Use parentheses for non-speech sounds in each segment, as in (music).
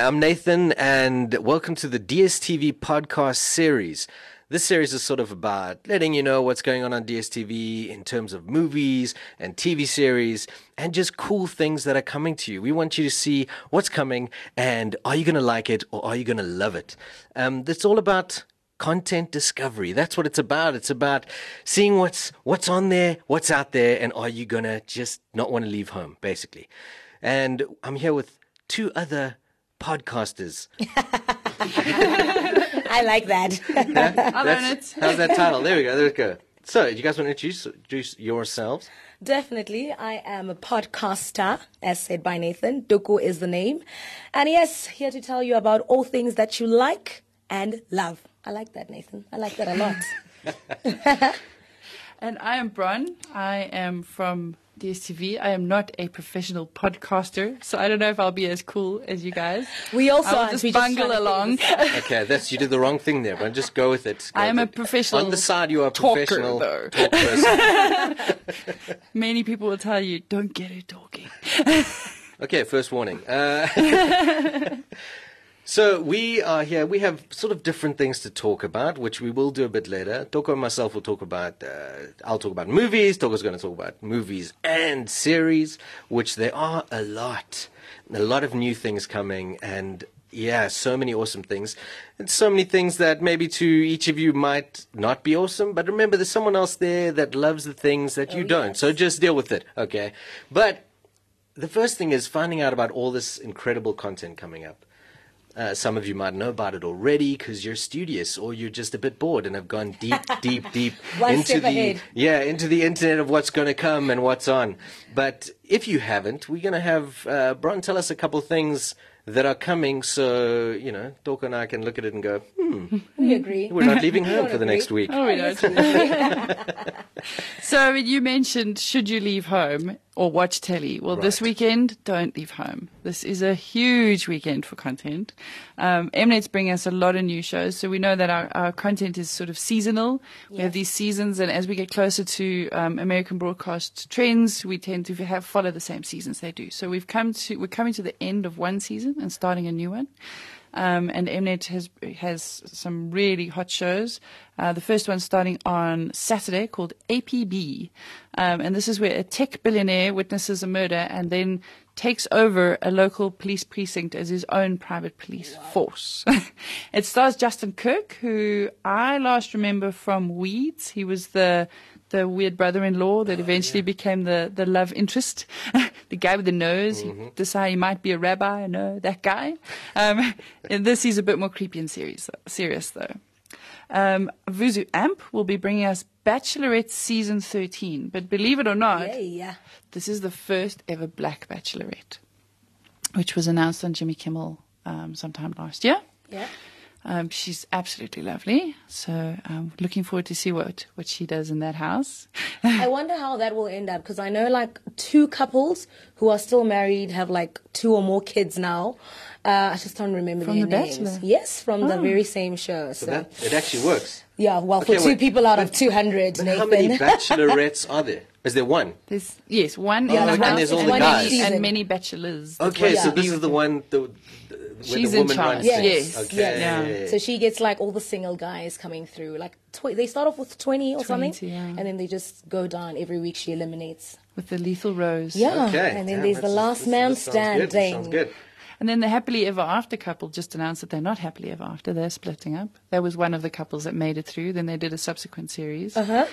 Hi, I'm Nathan, and welcome to the DSTV podcast series. This series is sort of about letting you know what's going on on DSTV in terms of movies and TV series and just cool things that are coming to you. We want you to see what's coming and are you going to like it or are you going to love it? Um, it's all about content discovery. That's what it's about. It's about seeing what's what's on there, what's out there, and are you going to just not want to leave home, basically. And I'm here with two other podcasters. (laughs) I like that. Yeah, I'll learn it. How's that title? There we go. There we go. So, do you guys want to introduce, introduce yourselves? Definitely. I am a podcaster, as said by Nathan. Toko is the name. And yes, here to tell you about all things that you like and love. I like that, Nathan. I like that a lot. (laughs) And I am Bron. I am from DSTV. I am not a professional podcaster, so I don't know if I'll be as cool as you guys. We also I will just We just bungle trying along. (laughs) Okay, that's you did the wrong thing there, but just go with it. Go I am a it. professional On the side, you are a talker, professional though. talk person. (laughs) Many people will tell you, don't get it talking. (laughs) Okay, first warning. Uh, so we are here. We have sort of different things to talk about, which we will do a bit later. Toko and myself will talk about. Uh, I'll talk about movies. Toko's going to talk about movies and series, which there are a lot, a lot of new things coming, and yeah, so many awesome things, and so many things that maybe to each of you might not be awesome. But remember, there's someone else there that loves the things that you don't. So just deal with it, okay? But the first thing is finding out about all this incredible content coming up. Uh, some of you might know about it already because you're studious or you're just a bit bored and have gone deep, (laughs) deep, deep into the ahead. yeah into the internet of what's going to come and what's on. But if you haven't, we're going to have uh, Bron tell us a couple things that are coming, so you know, Dork and I can look at it and go, hmm, We agree. we're not leaving (laughs) home Don't for the agree. next week. Oh, we don't. (laughs) so you mentioned, should you leave home or watch telly? Well, this weekend, don't leave home. This is a huge weekend for content. Um, Mnet's bringing us a lot of new shows, so we know that our, our content is sort of seasonal. We have these seasons, and as we get closer to um, American broadcast trends, we tend to have follow the same seasons they do. So we've come to we're coming to the end of one season and starting a new one. Um, and Mnet has has some really hot shows. Uh, the first one starting on Saturday called APB, um, and this is where a tech billionaire witnesses a murder and then takes over a local police precinct as his own private police force. (laughs) it stars Justin Kirk, who I last remember from Weeds. He was the the weird brother-in-law that eventually became the, the love interest, (laughs) the guy with the nose. He decided he might be a rabbi. No, that guy. Um, (laughs) and this is a bit more creepy and serious, serious though. Um, Vuzu Amp will be bringing us Bachelorette season 13, but believe it or not, Yeah, yeah. this is the first ever black Bachelorette, which was announced on Jimmy Kimmel um, sometime last year. Yeah. Um, she's absolutely lovely. So um, looking forward to see what, what she does in that house. I (laughs) wonder how that will end up because I know like two couples who are still married have like two or more kids now. Uh, I just don't remember From their The names. Bachelor? Yes, from the Oh. very same show. So, So that it actually works. yeah, well, Okay, for two wait. people out of 200, But Nathan. how many (laughs) bachelorettes are there? Is there one? There's yes, one Yeah, in the and there's all the many, guys. and many bachelors. Okay, what so this is the one the, the where She's the in woman charge. runs Yes, things. yes, Okay. yes. So she gets like all the single guys coming through. Like tw- they start off with 20 or something, yeah. and then they just go down every week. She eliminates. with the lethal rose. Yeah, Okay. and then Damn, there's the last this- man this sounds good. This standing. Sounds good. And then the happily ever after couple just announced that they're not happily ever after. They're splitting up. That was one of the couples that made it through. Then they did a subsequent series Uh huh.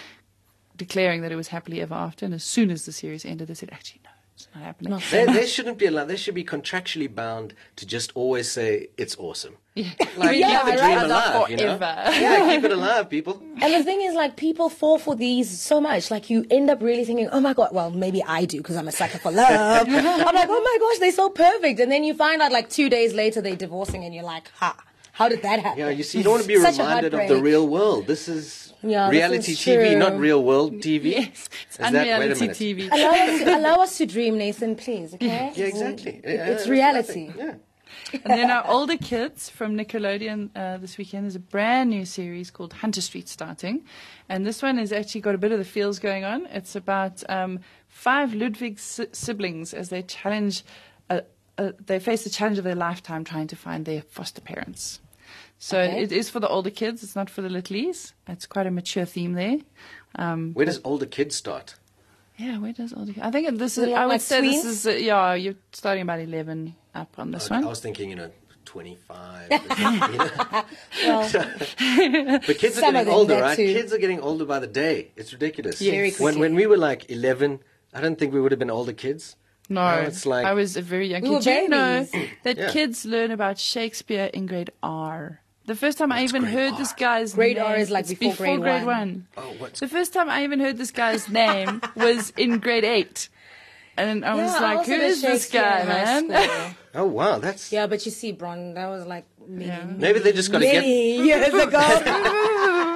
Declaring that it was happily ever after. And as soon as the series ended, they said, actually, no, it's not happening. Not They, they shouldn't be allowed. They should be contractually bound to just always say it's awesome. (laughs) Like Yeah, keep the right. dream alive, you know? Yeah, keep it alive, people. And the thing is, like, people fall for these so much. Like, you end up really thinking, oh my God, well, maybe I do because I'm a sucker for love. (laughs) I'm like, oh my gosh, they're so perfect. And then you find out, like, two days later, they're divorcing, and you're like, ha, how did that happen? Yeah, you see, you don't want to be reminded of the real world. This is Yeah, this reality is TV, true. not real world TV. Yes, it's Is that- wait a unreality minute. TV. Allow us, to, allow us to dream, Nathan, please, okay? (laughs) Yeah, exactly. It- Yeah, it's reality. Yeah. and then our older kids from Nickelodeon uh, this weekend is a brand new series called Hunter Street starting, and this one has actually got a bit of the feels going on. It's about um, five Ludwig si- siblings as they challenge a, uh, they face the challenge of their lifetime trying to find their foster parents. So Okay. it is for the older kids. It's not for the littlies. It's quite a mature theme there. Um, Where does older kids start? yeah, where does older? I think this Is is. I would like say this is. Uh, yeah, you're starting about eleven up on this I one. I was thinking, you know, 25. you know. (laughs) Well, (laughs) But kids are getting older, right? too. Kids are getting older by the day. It's ridiculous. Very when, when we were like 11, I don't think we would have been older kids. No, Now it's like- I was a very young We kid. were Do you know that Yeah. kids learn about Shakespeare in grade R? The first time I even heard R? this guy's Grade name, R is like it's before grade grade one. one. Oh, what's The first time I even heard this guy's (laughs) name was in grade eight. And I was yeah, I like, also who did this guy, man? (laughs) Oh, wow. That's. yeah, but you see, Bron, that was like many, Yeah. Maybe they just got to get. many years ago.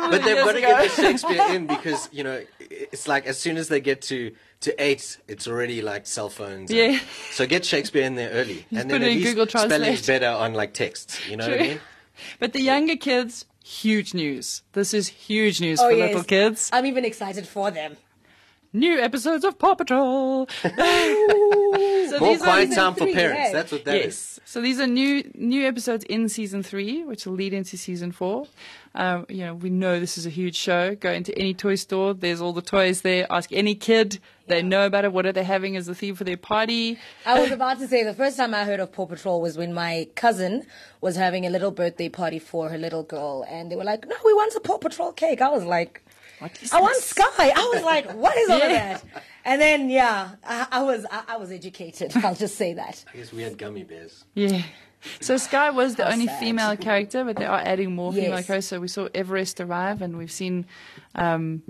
But they've got to get the Shakespeare in because, you know, it's like as soon as they get to. To eight, it's already like cell phones. Yeah. So get Shakespeare in there early, and then it at in least Google spelling's better on like texts. You know what I mean? But the younger kids, huge news. This is huge news Oh, for yes. little kids. I'm even excited for them. New episodes of Paw Patrol. (laughs) (laughs) so More these quiet season time for parents. yeah. That's what that is. yes. So these are new new episodes in season three, which will lead into season four. Um, you know, we know this is a huge show. Go into any toy store. There's all the toys there. Ask any kid. They know about it. What are they having as a theme for their party? I was about to say the first time I heard of Paw Patrol was when my cousin was having a little birthday party for her little girl, and they were like, "No, we want a Paw Patrol cake." I was like, What is "I want this? Sky." I was like, "What is all of Yeah. that?" And then yeah, I, I was I, I was educated. (laughs) I'll just say that. I guess we had gummy bears. Yeah. So Sky was the How only sad. female character, but they are adding more female characters. So we saw Everest arrive, and we've seen um,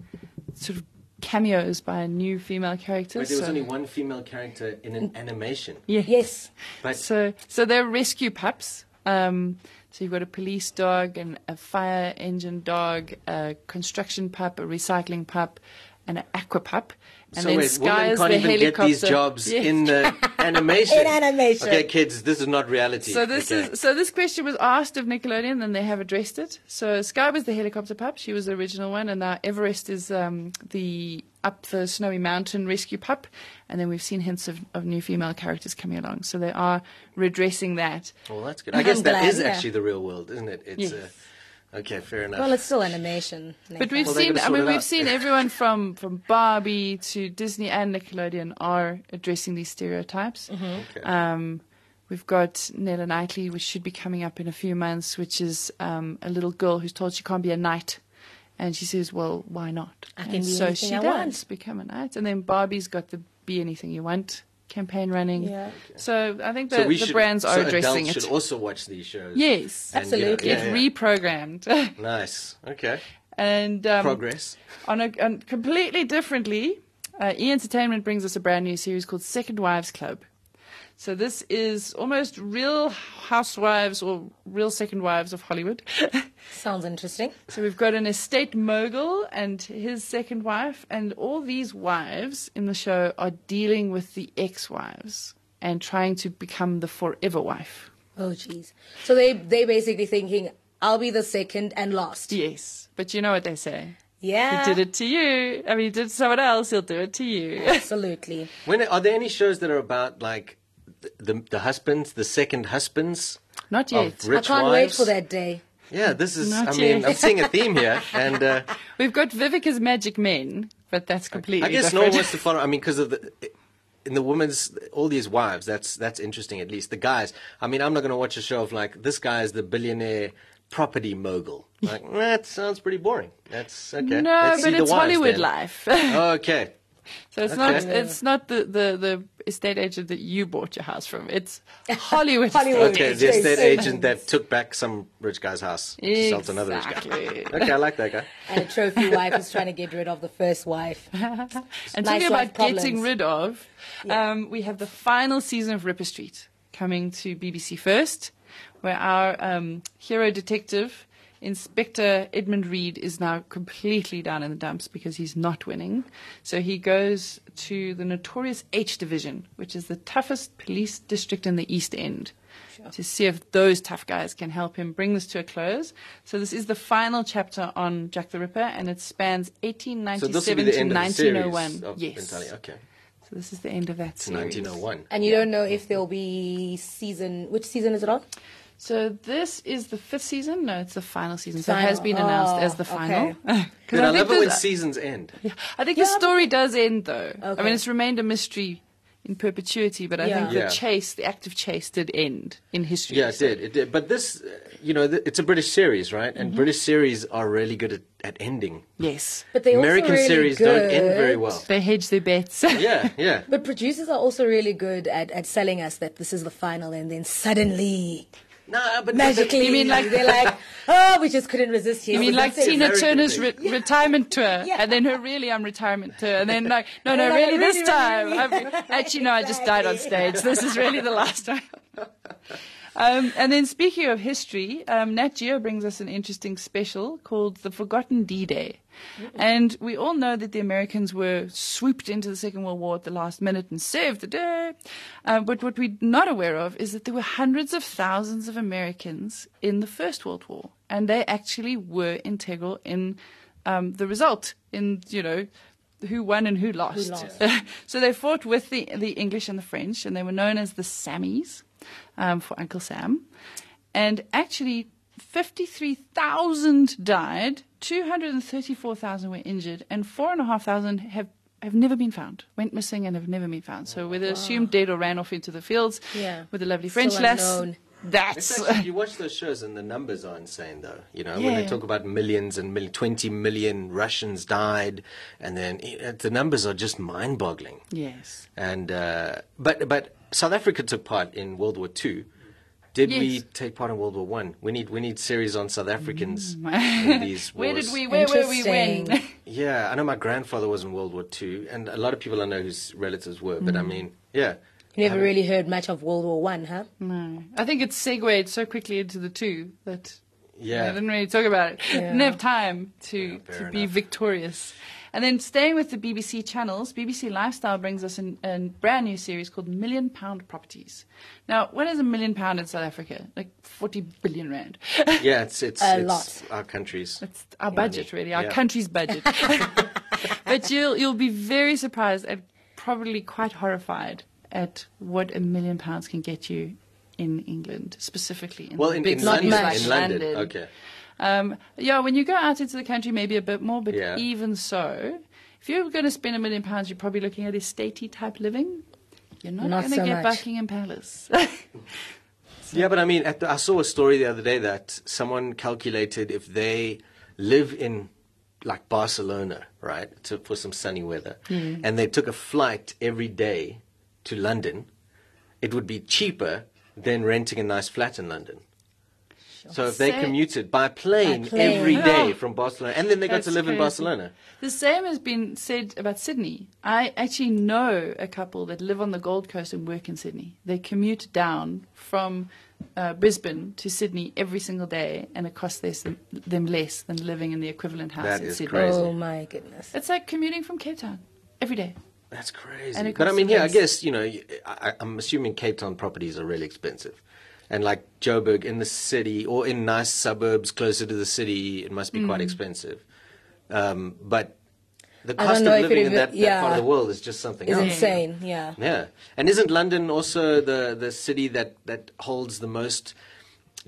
sort of cameos by a new female characters. But there was so- only one female character in an animation. yeah. Yes, But So, so they're rescue pups. Um, so you've got a police dog and a fire engine dog, a construction pup, a recycling pup, and an aqua pup. And so then wait, Sky women can't the even helicopter. get these jobs Yes. in the (laughs) animation. In animation. Okay, kids, this is not reality. So this okay. is so this question was asked of Nickelodeon, and they have addressed it. So Sky was the helicopter pup; she was the original one, and now Everest is um, the up the snowy mountain rescue pup. And then we've seen hints of, of new female characters coming along. So they are redressing that. Well, that's good. I guess that glad, is yeah. actually the real world, isn't it? It's Yes. uh, okay. Fair enough. well, it's still animation. But we've Well, seen, I mean, we've seen everyone from, from Barbie to Disney and Nickelodeon are addressing these stereotypes. Okay. Um, we've got Nella Knightley, which should be coming up in a few months, which is um, a little girl who's told she can't be a knight. And she says, well, why not? I can and be so anything she I does want. become a knight. And then Barbie's got the Be Anything You Want campaign running. Yeah. So I think so the, we the should, brands are so addressing adults it. should also watch these shows. yes. And, you know, Absolutely. Get yeah, yeah. reprogrammed. (laughs) Nice. Okay. and um, Progress. on a on completely differently, uh, E Entertainment brings us a brand new series called Second Wives Club. So this is almost real housewives or real second wives of Hollywood. (laughs) Sounds interesting. so we've got an estate mogul and his second wife, and all these wives in the show are dealing with the ex-wives and trying to become the forever wife. Oh, jeez. So they they basically thinking, "I'll be the second and last." Yes, but you know what they say. Yeah. He did it to you. I mean, he did it to someone else. He'll do it to you. Absolutely. When are there any shows that are about like the the, the husbands, the second husbands Not of yet. rich I can't wives? wait for that day. Yeah, this is. Not I mean, yet. I'm seeing a theme here, (laughs) and uh, We've got Vivica's Magic Men, but that's completely I guess no one wants to follow. I mean, because of the in the women's all these wives. That's that's interesting. At least the guys. I mean, I'm not going to watch a show of like this guy is the billionaire property mogul. (laughs) Like that sounds pretty boring. That's okay. no, Let's but see the it's wives Hollywood then. life. (laughs) Okay. so it's Okay. not it's not the, the, the estate agent that you bought your house from. It's (laughs) Hollywood. Hollywood. estate Okay, agent. the estate agent that took back some rich guy's house to sell to another rich guy. Exactly. (laughs) Okay, I like that guy. And a trophy wife is trying to get rid of the first wife. (laughs) And Nice talking life about getting rid of, um, we have the final season of Ripper Street coming to BBC First, where our um, hero detective, Inspector Edmund Reid, is now completely down in the dumps because he's not winning. So he goes to the notorious H Division, which is the toughest police district in the East End. To see if those tough guys can help him bring this to a close. So this is the final chapter on Jack the Ripper, and it spans So this will 1897 be the to end of the series 1901. of oh yes. Italy. Okay. So this is the end of that It's series. 1901. And you don't know if there'll be season. Which season is it on? So this is the fifth season. No, it's the final season. So it has been announced Oh, as the final. okay. (laughs) 'Cause Dude, I, think love it when there's- seasons end. (laughs) I think the story does end though. I mean, it's remained a mystery in perpetuity, but I Yeah. think the Yeah. chase, the active chase, did end in history. Yeah, it did. It did. But this, uh, you know, th- it's a British series, right? Mm-hmm. And British series are really good at, at ending. Yes, But they American also really series good. don't end very well. they hedge their bets. (laughs) Yeah, yeah. But producers are also really good at, at selling us that this is the final, and then suddenly, No, but magically, You mean like- they're like, oh, we just couldn't resist you. You mean like. Tina American Turner's re- thing. retirement tour, Yeah. and then her really I'm retirement tour, and then like, no, no, And then really, this really, time. really, really. I've- actually, no, I just died on stage. This is really the last time. (laughs) Um, and then speaking of history, um, Nat Geo brings us an interesting special called The Forgotten D-Day. And we all know that the Americans were swooped into the Second World War at the last minute and saved the day. Uh, but what we're not aware of is that there were hundreds of thousands of Americans in the First World War. And they actually were integral in um, the result, in, you know, who won and who lost. lost. (laughs) so they fought with the, the English and the French, and they were known as the Sammies um, for Uncle Sam. And actually, 53,000 died, 234,000 were injured, and 4,500 have, have never been found, went missing and have never been found. So whether assumed dead or ran off into the fields Yeah. with a lovely French lass, that's. actually, you watch those shows and the numbers are insane, though. You know, when they talk about millions and mil- 20 million Russians died, and then eh, the numbers are just mind-boggling. yes. And uh, but but South Africa took part in World War Two. Did we take part in World War One? We need we need series on South Africans in (laughs) these wars. Where did we, where were we when? (laughs) Yeah, I know my grandfather was in World War Two, and a lot of people I know whose relatives were. But I mean, yeah, You never really heard much of World War One, huh? no. I think it segued so quickly into the two that yeah. I didn't really talk about it. Yeah. Didn't have time to, Yeah, to be enough. victorious. And then staying with the BBC channels, BBC Lifestyle brings us an- a brand new series called Million Pound Properties. Now, what is a million pound in South Africa? Like 40 billion rand. (laughs) Yeah, it's it's, A it's lot. our country's. It's our budget, really, our Yeah. country's budget. (laughs) (laughs) but you'll you'll be very surprised and probably quite horrified at what a million pounds can get you in England, specifically in Well, the in, big in Not cities London, much. like in London, London. okay. Um, yeah, when you go out into the country, maybe a bit more, but Yeah. even so, if you're going to spend a million pounds, you're probably looking at estatey type living. You're not, Not going to so get much. Buckingham Palace. (laughs) Yeah, but I mean, at the, I saw a story the other day that someone calculated if they live in like Barcelona, right, to, for some sunny weather, Hmm. and they took a flight every day to London, it would be cheaper than renting a nice flat in London. So if they Say- commuted by plane, By plane. every day Oh. from Barcelona, and then they got to live in. Barcelona. The same has been said about Sydney. I actually know a couple that live on the Gold Coast and work in Sydney. They commute down from uh, Brisbane to Sydney every single day, and it costs less than, them less than living in the equivalent house That in is Sydney. Crazy. Oh my goodness. It's like commuting from Cape Town every day. That's crazy. But I mean, yeah, I guess you know, I'm assuming Cape Town properties are really expensive, and like Joburg in the city or in nice suburbs closer to the city, it must be Mm. quite expensive. Um, but the cost of living in that, that yeah. part of the world is just something It's else. insane, yeah. Yeah, and isn't London also the the city that that holds the most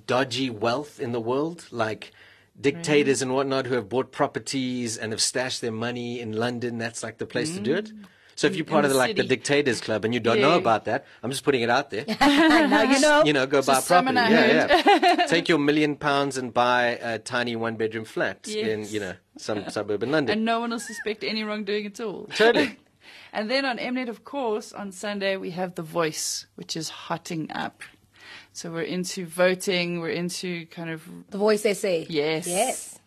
dodgy wealth in the world? Like dictators and whatnot who have bought properties and have stashed their money in London. That's like the place to do it. So if you're part of the the, like the dictators club and you don't know about that, I'm just putting it out there. (laughs) now you know. you know, go buy a property. I Yeah, yeah. (laughs) Take your million pounds and buy a tiny one bedroom flat in you know some suburb in London. And no one will suspect any wrongdoing at all. Totally. (laughs) and then on Mnet, of course, on Sunday, we have The Voice, which is hotting up. So we're into voting, we're into kind of The voice they say. Yes. Yes.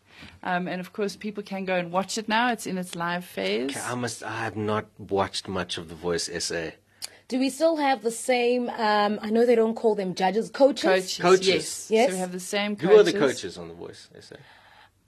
Um, and of course, people can go and watch it now. It's in its live phase. I must. I have not watched much of the Voice SA. Do we still have the same? Um, I know they don't call them judges, coaches. Coaches. Coaches. Yes. Yes. So we have the same coaches. Who are the coaches on the Voice SA?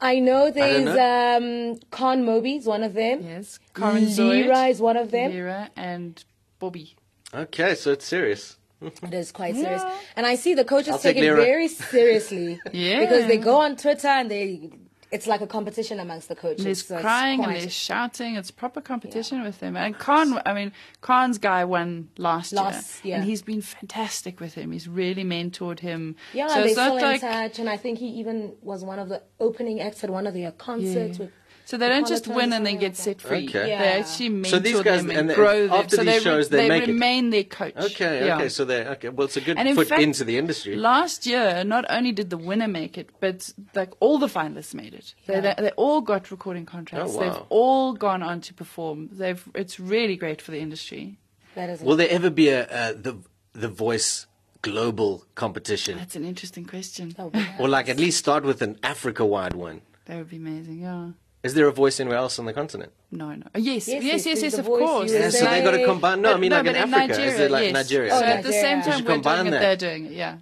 I know there's don't um, Kahn Morbee's one of them. Yes. Karen Zoid, Lira is one of them. Lira and Bobby. Okay, so it's serious. (laughs) It is quite serious. And I see the coaches I'll take take it very seriously. (laughs) Yeah. Because they go on Twitter and they it's like a competition amongst the coaches. There's so crying and there's shouting. It's proper competition with them. And Kahn, I mean, Kahn's guy won last, Last year, year. and he's been fantastic with him. He's really mentored him. Yeah, so they're it's still in like touch, and I think he even was one of the opening acts at one of their concerts. Yeah. With so they don't just win and then get set free. Okay. They Yeah. actually mentor So these guys- them and and then grow them. after so these they, shows, they make it. remain their coach. Okay, Yeah. okay. So they okay. Well, it's a good And in foot fact, into the industry. Last year, not only did the winner make it, but like all the finalists made it. They, they, they all got recording contracts. Oh, wow. They've all gone on to perform. They've. It's really great for the industry. That is Will there ever be a uh, the the voice global competition, That's an interesting question. Oh, yeah. or like at least start with an Africa wide one? That would be amazing. Yeah. Is there a voice anywhere else on the continent? No, no. Yes, Yes, yes, yes, yes, there's yes, The of course. USA. Yeah, so they got to combine. No, I mean no, like in in Africa. Nigeria, Is it like yes. Nigeria? Oh, So at the same time we're combine doing it, they're doing it. Yeah.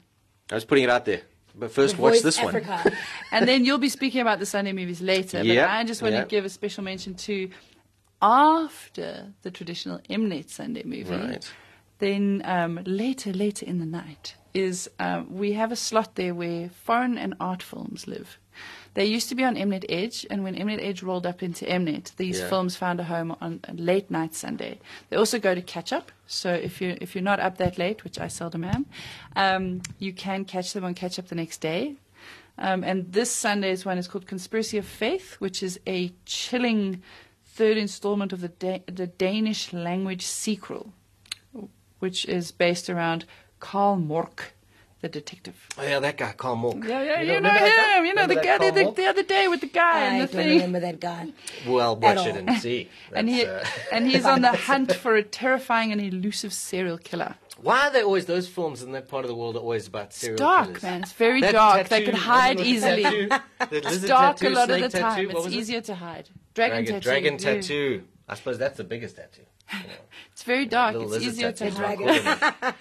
I was putting it out there, but first The watch this Africa. one. (laughs) And then you'll be speaking about the Sunday movies later. But Yeah, I just want yeah. to give a special mention to after the traditional Mnet Sunday movie. Right. Then um, later, later in the night is um, we have a slot there where foreign and art films live. They used to be on Mnet Edge, and when Mnet Edge rolled up into Mnet, these Yeah. films found a home on a late night Sunday. They also go to catch up. So if you if you're not up that late, which I seldom am, um, you can catch them on catch up the next day. Um, and this Sunday's one is called Conspiracy of Faith, which is a chilling third installment of the da- the Danish language sequel, which is based around Carl Mørck, the detective. Oh yeah, that guy, Carl Mørck. Yeah, yeah, you, know remember guy? him. You know Remember the guy Carl the, the other day with the guy I and the don't thing. remember that guy. Well, watch it and see. (laughs) And he uh, and he's on the (laughs) hunt for a terrifying and elusive serial killer. Why are they always those films in that part of the world are always about serial Dark, killers? man. It's very That dark. They can hide woman with the easily. tattoo, (laughs) It's dark tattoo, a lot of snake the time. what It's was it? easier to hide. Dragon, Dragon, tattoo. dragon yeah. tattoo. I suppose that's the biggest tattoo. It's very dark. It's easier to hide.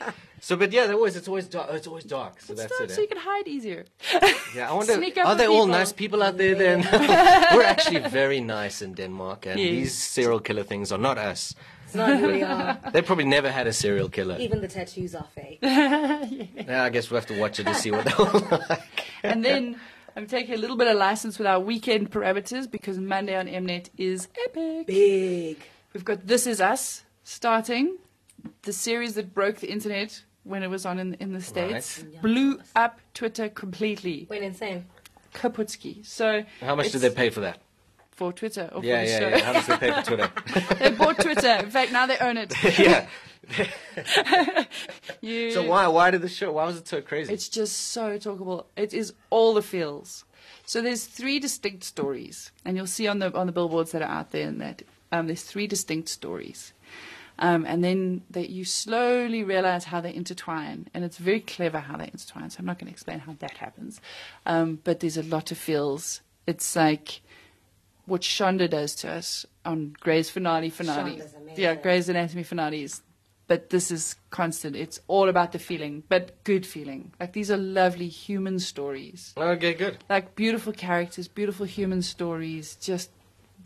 Is what I call them. So, but yeah, they're always it's always dark. It's always dark. So It's that's dark, it. so you eh? can hide easier. Yeah, I wonder. (laughs) sneak up Are on they all nice people out there? Then (laughs) we're (laughs) actually very nice in Denmark, and Yes. these serial killer things are not us. It's not who we are. They probably never had a serial killer. Even the tattoos are fake. Yeah, I guess we'll have to watch it to see what they're all like. and then I'm taking a little bit of license with our weekend parameters because Monday on Mnet is epic. Big. We've got This Is Us starting, the series that broke the internet when it was on in, in the States, Right. blew up Twitter completely. Went insane. Kaputski. So How much did they pay for that? for Twitter or Yeah, for the yeah, show? yeah. How much did they pay for Twitter? (laughs) they bought Twitter. In fact, now they own it. (laughs) yeah. (laughs) You, So why why did the show? Why was it so crazy? It's just so talkable. It is all the feels. So there's three distinct stories, and you'll see on the on the billboards that are out there and that um, there's three distinct stories, um, and then that you slowly realize how they intertwine, and it's very clever how they intertwine. So I'm not going to explain how that happens, um, but there's a lot of feels. It's like what Shonda does to us on Grey's finale finale. Yeah, Grey's Anatomy finales. But this is constant. It's all about the feeling, but good feeling. Like these are lovely human stories. okay, good. Like beautiful characters, beautiful human stories, just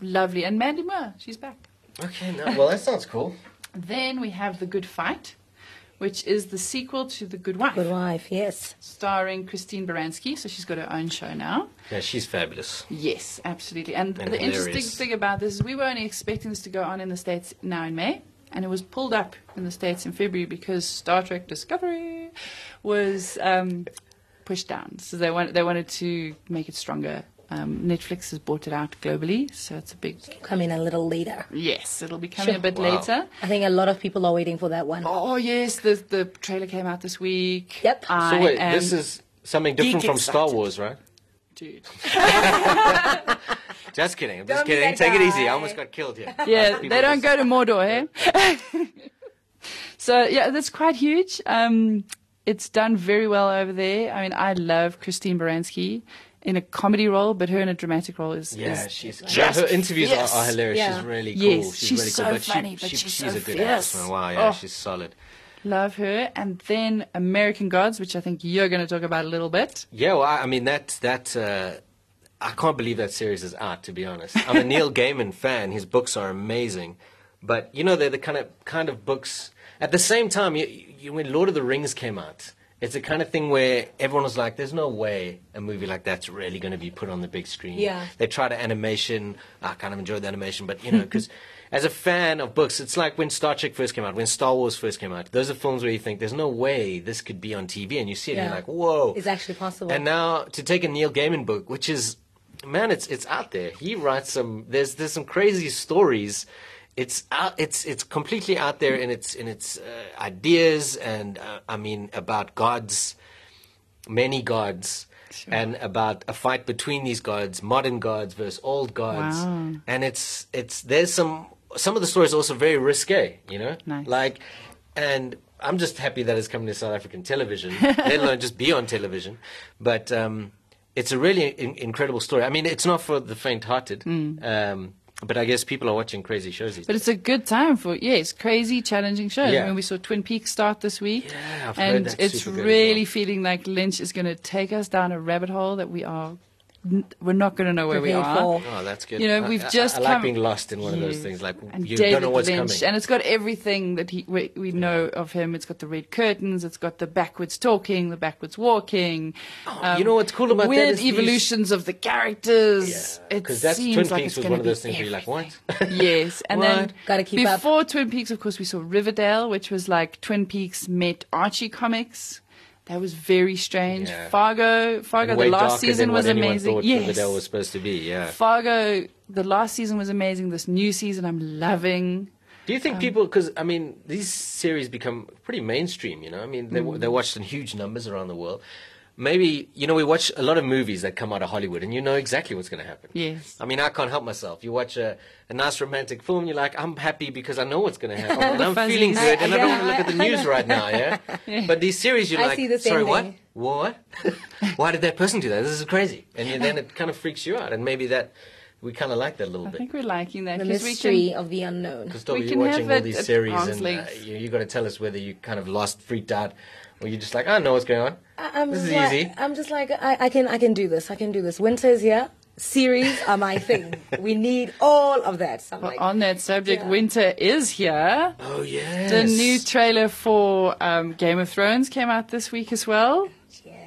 lovely. And Mandy Moore, she's back. Okay, no, well that sounds cool. Then we have The Good Fight, which is the sequel to The Good Wife, Good wife, yes. starring Christine Baranski. So she's got her own show now. Yeah, she's fabulous. Yes, absolutely. And, And the interesting thing about this is we were only expecting this to go on in the States now in May, and it was pulled up in the States in February because Star Trek Discovery was um, pushed down. So they, want, they wanted to make it stronger. Um, Netflix has bought it out globally, so it's a big. Come in a little later. Yes, it'll be coming a bit Wow. later. I think a lot of people are waiting for that one. Oh, yes, the, the trailer came out this week. Yep. So wait, am- this is something different geek from Star. Wars, right? Dude. (laughs) Just kidding. I'm just Don't kidding. that Take it easy. I almost got killed here. yeah, People they don't just- go to Mordor, eh? (laughs) so yeah, that's quite huge. Um, it's done very well over there. I mean, I love Christine Baranski in a comedy role, but her in a dramatic role is Yeah, is she's just her interviews are, fierce. are hilarious. Yeah. She's really cool. Yes, she's, she's really so cool. But funny, she, but she, she's she's so a good fierce. actress. Wow, yeah, Oh. she's solid. love her. And then American Gods, which I think you're going to talk about a little bit. Yeah, well, I, I mean that that uh, I can't believe that series is out. To be honest, I'm a Neil (laughs) Gaiman fan. His books are amazing, but you know they're the kind of kind of books. At the same time, you, you, when Lord of the Rings came out, it's the kind of thing where everyone was like, "There's no way a movie like that's really going to be put on the big screen." Yeah. They tried animation. I kind of enjoyed the animation, but you know, (laughs) because as a fan of books, it's like when Star Trek first came out, when Star Wars first came out. Those are films where you think, "There's no way this could be on TV," and you see it, and you're like, "Whoa!" It's actually possible. And now to take a Neil Gaiman book, which is, man, it's it's out there. He writes some. There's there's some crazy stories. It's out. It's it's completely out there in its in its uh, ideas and uh, I mean about gods, many gods. And about a fight between these gods, modern gods versus old gods, Wow. and it's it's there's some some of the stories also very risque, you know, Nice. like, and I'm just happy that it's coming to South African television, (laughs) let alone just be on television. But um, it's a really in- incredible story. I mean, it's not for the faint-hearted, um, but I guess people are watching crazy shows these. But days. it's a good time for yes, crazy, challenging shows. Yeah. I mean, we saw Twin Peaks start this week, Yeah, and it's really well. feeling like Lynch is going to take us down a rabbit hole that we are we're not going to know where we are. for. Oh, that's good. You know, we've I- just I, like come- being lost in one of those things. Like and you David don't know what's Lynch, coming. and it's got everything that he we, we know of him. It's got the red curtains, it's got the backwards talking, the backwards walking. um, you know what's cool about that weird is these- evolutions of the characters. It because that's seems Twin like Peaks it's was one of those be things where you're like, what? (laughs) Yes, and then Gotta keep up. before Twin Peaks, of course, we saw Riverdale, which was like Twin Peaks met Archie comics. That was very strange. Yeah. Fargo, Fargo. The last season was amazing. Yes, Riverdale was supposed to be. Yeah. Fargo, the last season was amazing. This new season, I'm loving. Do you think Um, people? Because I mean, these series become pretty mainstream. You know, I mean, they Mm. they're watched in huge numbers around the world. Maybe you know we watch a lot of movies that come out of Hollywood, and you know exactly what's going to happen. Yes. I mean, I can't help myself. You watch a, a nice romantic film, you're like, I'm happy because I know what's going to happen, (laughs) and I'm fuzzies. feeling good, and I, I- don't want to look at the (laughs) I- I news right now. (laughs) Yeah. But these series, you're I like, see the sorry, thing. what? What? Why did that person do that? This is crazy. And you- then it kind of freaks you out, and maybe that we kind of like that a little I bit. I think we're liking that The 'cause we mystery can. of the unknown. Because We you're can watching have all these series, and uh, length. you, you got to tell us whether you kind of lost, freaked out, or you're just like, I know what's going on. I- I'm This is like, easy. I'm just like I, I can I can do this. I can do this. Winter is here. Series are my (laughs) thing. we need all of that. So Well, like, on that subject, Yeah. winter is here. Oh yes. The new trailer for um, Game of Thrones came out this week as well. yes.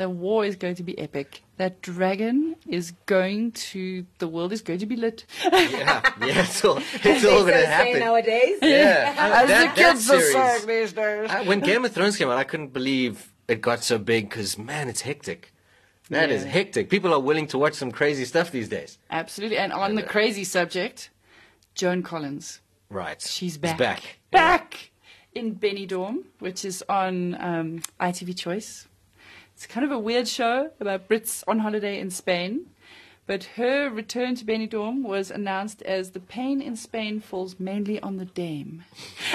Woo! The war is going to be epic. That dragon is going to. The world is going to be lit. yeah, yeah, it's all, (laughs) it's all going to happen. nowadays. Yeah, (laughs) As that, the kids are series. saying these days. I- when Game of Thrones came out, I couldn't believe it got so big because man, it's hectic. That is Yeah. hectic. People are willing to watch some crazy stuff these days. Absolutely. And on the crazy subject, Joan Collins. Right. She's It's back. back. Back in Benidorm, which is on um, ITV Choice. It's kind of a weird show about Brits on holiday in Spain. But her return to Benidorm was announced as the pain in Spain falls mainly on the dame. (laughs)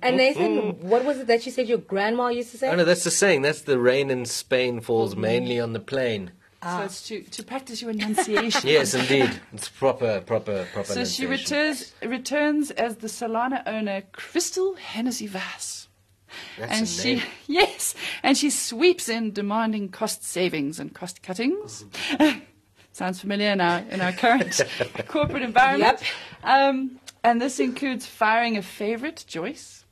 And Nathan, what was it that you said your grandma used to say? Oh no, that's the saying. That's the rain in Spain falls mainly on the plain. So ah. it's to, to practice your enunciation. (laughs) Yes, indeed. It's proper, proper, proper. So she returns returns as the Solana owner, Crystal Hennessy Vass. That's and she name. (laughs) yes, and she sweeps in demanding cost savings and cost cuttings. (laughs) Sounds familiar in our in our current (laughs) corporate environment. Yep. Um, and this includes firing a favorite, Joyce,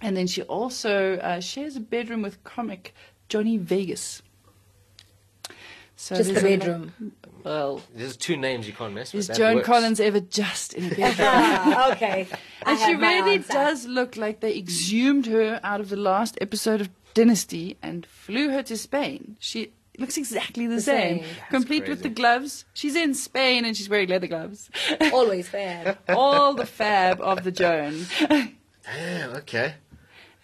and then she also uh, shares a bedroom with comic Johnny Vegas. So Just the there's a- bedroom. well, There's two names you can't mess with. is That Joan works. Collins ever just in a (laughs) bedroom? Ah, (laughs) okay. I And she really does look like they exhumed her out of the last episode of Dynasty and flew her to Spain. She looks exactly the, The same, same. complete with the gloves. She's in Spain and she's wearing leather gloves. (laughs) Always fair. All the fab of the Joan. Damn. Okay.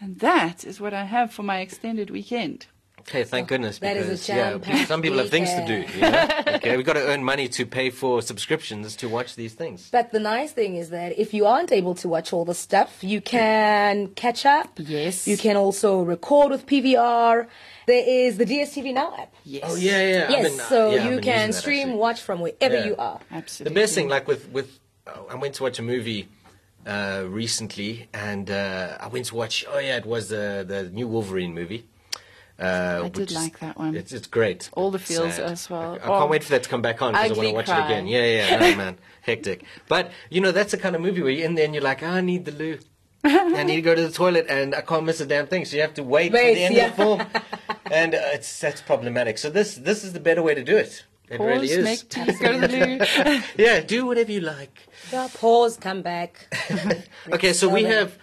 And that is what I have for my extended weekend. Okay, thank goodness. That is a Because yeah, some people have things to do. weekend. You know? (laughs) okay, we got to earn money to pay for subscriptions to watch these things. But the nice thing is that if you aren't able to watch all the stuff, you can catch up. Yes. You can also record with PVR. There is the DSTV Now app. Yes. Oh yeah, yeah. Yes, been- so yeah, you can stream, actually. watch from wherever Yeah. you are. Absolutely. The best thing, like with with, uh, I went to watch a movie uh, recently, and uh, I went to watch. Oh yeah, it was the the new Wolverine movie. Uh, I did like that one. It's, it's great. All the feels sad. as well. I, I Oh, can't wait for that to come back on because I want to watch cry. it again. Yeah, yeah, no, (laughs) man, hectic. But you know, that's the kind of movie where you're in there and you're like, "Ah, I need the loo. I need to go to the toilet and I can't miss a damn thing. So you have to wait, Wait, for the end yeah. of the film, (laughs) and uh, it's that's problematic. So this this is the better way to do it. It Pause, really is. make tea, go to the loo. (laughs) Yeah, do whatever you like. Yeah, pause, come back. Okay, so we Well then. have.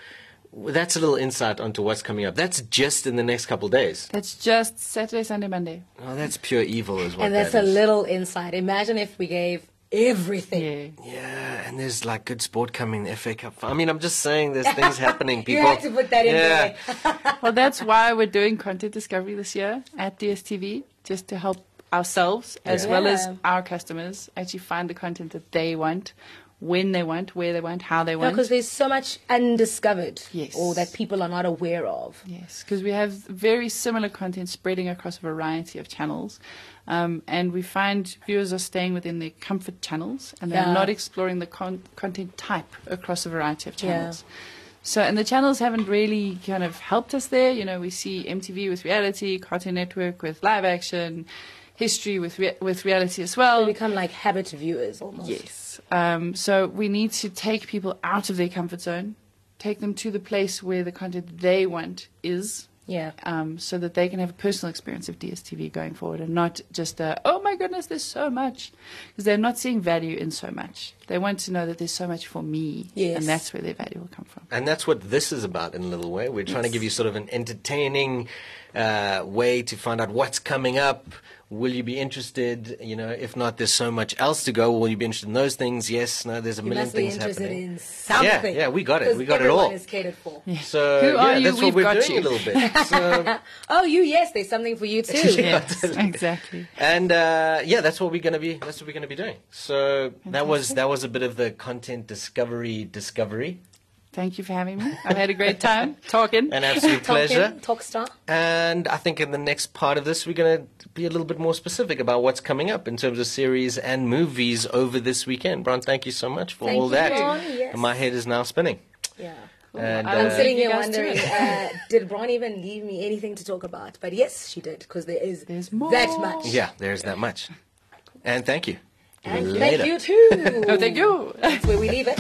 That's a little insight onto what's coming up. That's just in the next couple of days. That's just Saturday, Sunday, Monday. Oh, that's pure evil, as well. and that's that a little insight. Imagine if we gave everything. Yeah. Yeah, and there's like good sport coming, the FA Cup. I mean, I'm just saying there's (laughs) things happening. People. You People had to put that in yeah. there. (laughs) Well, that's why we're doing content discovery this year at DSTV, just to help ourselves as Yeah. well as our customers actually find the content that they want, when they want, where they want, how they want. Because there's so much undiscovered Yes. or that people are not aware of. Yes, because we have very similar content spreading across a variety of channels. Um, and we find viewers are staying within their comfort channels and they're Yeah. not exploring the con- content type across a variety of channels. Yeah. So, and the channels haven't really kind of helped us there. You know, we see MTV with reality, Cartoon Network with live action, history with rea- with reality as well. They become like habit viewers almost. Yes. Um, so we need to take people out of their comfort zone, take them to the place where the content they want is, Yeah. um, so that they can have a personal experience of DSTV going forward and not just a, oh my goodness, there's so much. Because they're not seeing value in so much. They want to know that there's so much for me. Yes. And that's where their value will come from. And that's what this is about in a little way. We're trying to give you sort of an entertaining uh, way to find out what's coming up. Will you be interested? You know, if not, there's so much else to go. Will you be interested in those things? Yes, no, there's a You million must be things interested happening. in something. yeah, yeah, we got it. We got it everyone all. is catered for. So Who yeah, are you? that's We've we're got doing you. a little bit. (laughs) So, Oh, you, yes, there's something for you too. (laughs) Yes, exactly. and uh, yeah, that's what we're gonna be. That's what we're gonna be doing. So that was that was a bit of the content discovery discovery. Thank you for having me. I've had a great time talking. An absolute pleasure. Talking, talk star. And I think in the next part of this, we're going to be a little bit more specific about what's coming up in terms of series and movies over this weekend. Bron, thank you so much for Thank all you, that. Bron, yes. My head is now spinning. Yeah. And, I will I'm uh, sitting here wondering, uh, (laughs) did Bron even leave me anything to talk about? But yes, she did, because there is There's more. that much. yeah, there's that much. And thank you. And Later. thank you too. (laughs) Oh, thank you. That's where we leave it.